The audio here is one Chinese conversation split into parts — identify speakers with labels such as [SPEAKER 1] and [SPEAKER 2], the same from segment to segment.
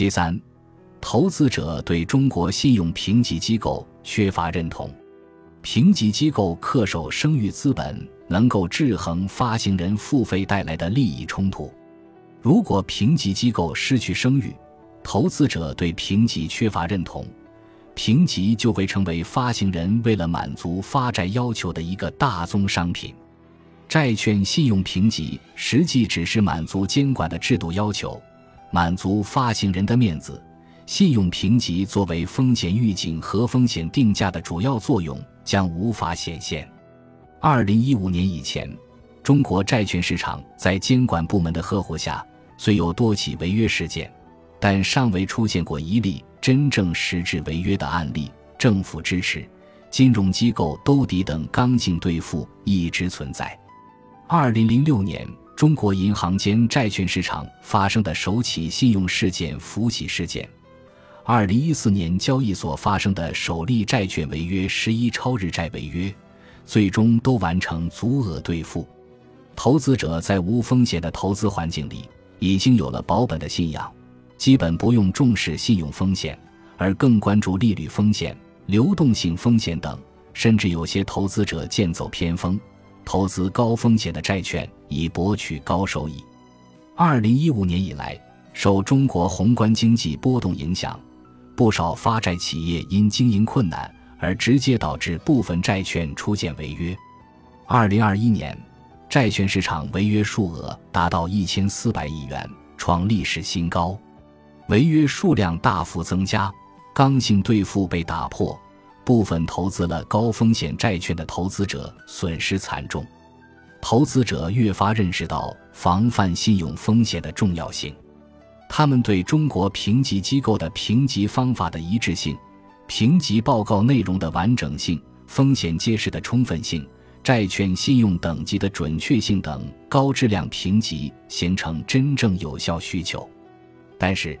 [SPEAKER 1] 其三，投资者对中国信用评级机构缺乏认同，评级机构恪守声誉资本，能够制衡发行人付费带来的利益冲突。如果评级机构失去声誉，投资者对评级缺乏认同，评级就会成为发行人为了满足发债要求的一个大宗商品。债券信用评级实际只是满足监管的制度要求，满足发行人的面子。信用评级作为风险预警和风险定价的主要作用将无法显现。二零一五年以前，中国债券市场在监管部门的呵护下，虽有多起违约事件，但尚未出现过一例真正实质违约的案例。政府支持、金融机构兜底等刚性兑付一直存在。二零零六年，中国银行间债券市场发生的首起信用事件“福喜事件”；二零一四年，交易所发生的首例债券违约“十一超日债”违约，最终都完成足额兑付。投资者在无风险的投资环境里，已经有了保本的信仰，基本不用重视信用风险，而更关注利率风险、流动性风险等，甚至有些投资者剑走偏锋。投资高风险的债券以博取高收益。二零一五年以来，受中国宏观经济波动影响，不少发债企业因经营困难而直接导致部分债券出现违约。二零二一年，债券市场违约数额达到一千四百亿元，创历史新高，违约数量大幅增加，刚性兑付被打破。部分投资了高风险债券的投资者损失惨重，投资者越发认识到防范信用风险的重要性。他们对中国评级机构的评级方法的一致性、评级报告内容的完整性、风险揭示的充分性、债券信用等级的准确性等高质量评级形成真正有效需求。但是，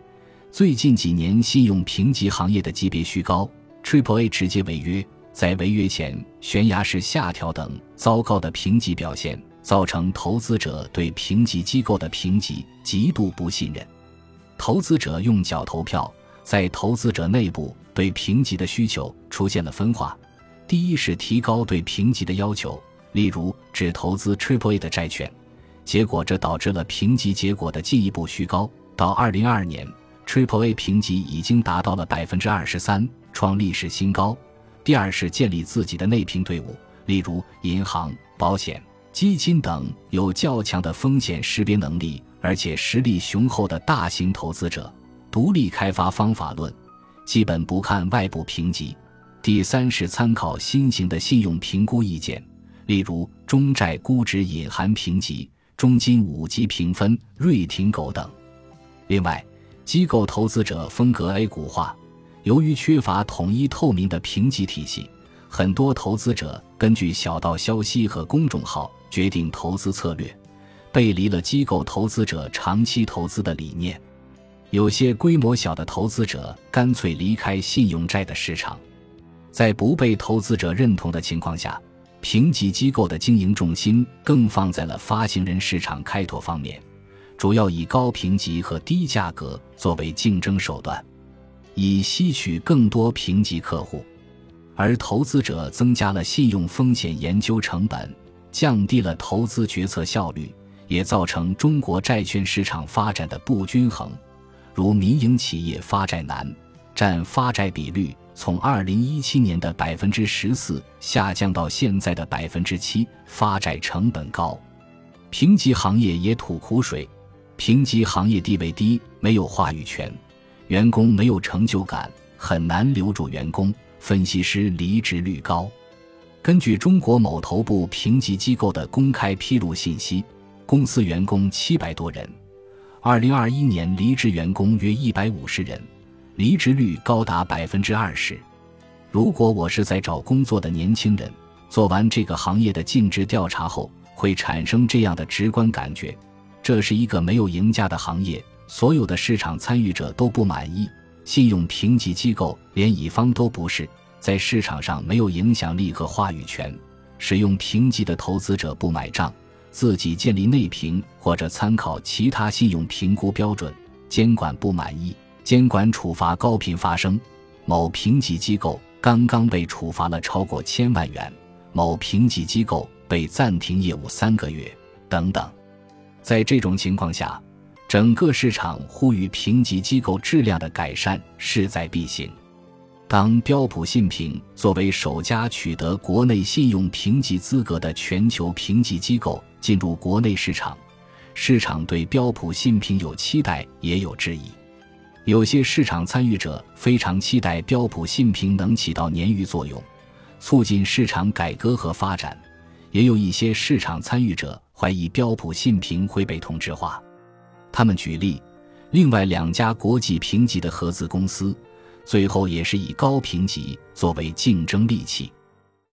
[SPEAKER 1] 最近几年信用评级行业的级别虚高。Triple A 直接违约，在违约前悬崖式下调等糟糕的评级表现，造成投资者对评级机构的评级极度不信任。投资者用脚投票，在投资者内部对评级的需求出现了分化。第一是提高对评级的要求，例如只投资 Triple A 的债券，结果这导致了评级结果的进一步虚高。到二零二二年，Triple A 评级已经达到了百分之二十三。创历史新高。第二是建立自己的内评队伍，例如银行、保险、基金等有较强的风险识别能力，而且实力雄厚的大型投资者，独立开发方法论，基本不看外部评级。第三是参考新型的信用评估意见，例如中债估值隐含评级、中金五级评分、瑞挺狗等。另外，机构投资者风格 A 股化。由于缺乏统一透明的评级体系，很多投资者根据小道消息和公众号决定投资策略，背离了机构投资者长期投资的理念。有些规模小的投资者干脆离开信用债的市场，在不被投资者认同的情况下，评级机构的经营重心更放在了发行人市场开拓方面，主要以高评级和低价格作为竞争手段。以吸取更多评级客户，而投资者增加了信用风险研究成本，降低了投资决策效率，也造成中国债券市场发展的不均衡。如民营企业发债难，占发债比率从二零一七年的百分之十四下降到现在的百分之七，发债成本高。评级行业也吐苦水，评级行业地位低，没有话语权。员工没有成就感，很难留住员工。分析师离职率高。根据中国某头部评级机构的公开披露信息，公司员工七百多人，二零二一年离职员工约一百五十人，离职率高达百分之二十。如果我是在找工作的年轻人，做完这个行业的尽职调查后，会产生这样的直观感觉：这是一个没有赢家的行业。所有的市场参与者都不满意，信用评级机构连乙方都不是，在市场上没有影响力和话语权。使用评级的投资者不买账，自己建立内评或者参考其他信用评估标准，监管不满意，监管处罚高频发生，某评级机构刚刚被处罚了超过千万元，某评级机构被暂停业务三个月，等等。在这种情况下，整个市场呼吁评级机构质量的改善势在必行。当标普信评作为首家取得国内信用评级资格的全球评级机构进入国内市场，市场对标普信评有期待，也有质疑。有些市场参与者非常期待标普信评能起到鲶鱼作用，促进市场改革和发展；也有一些市场参与者怀疑标普信评会被同质化。他们举例，另外两家国际评级的合资公司。最后也是以高评级作为竞争利器。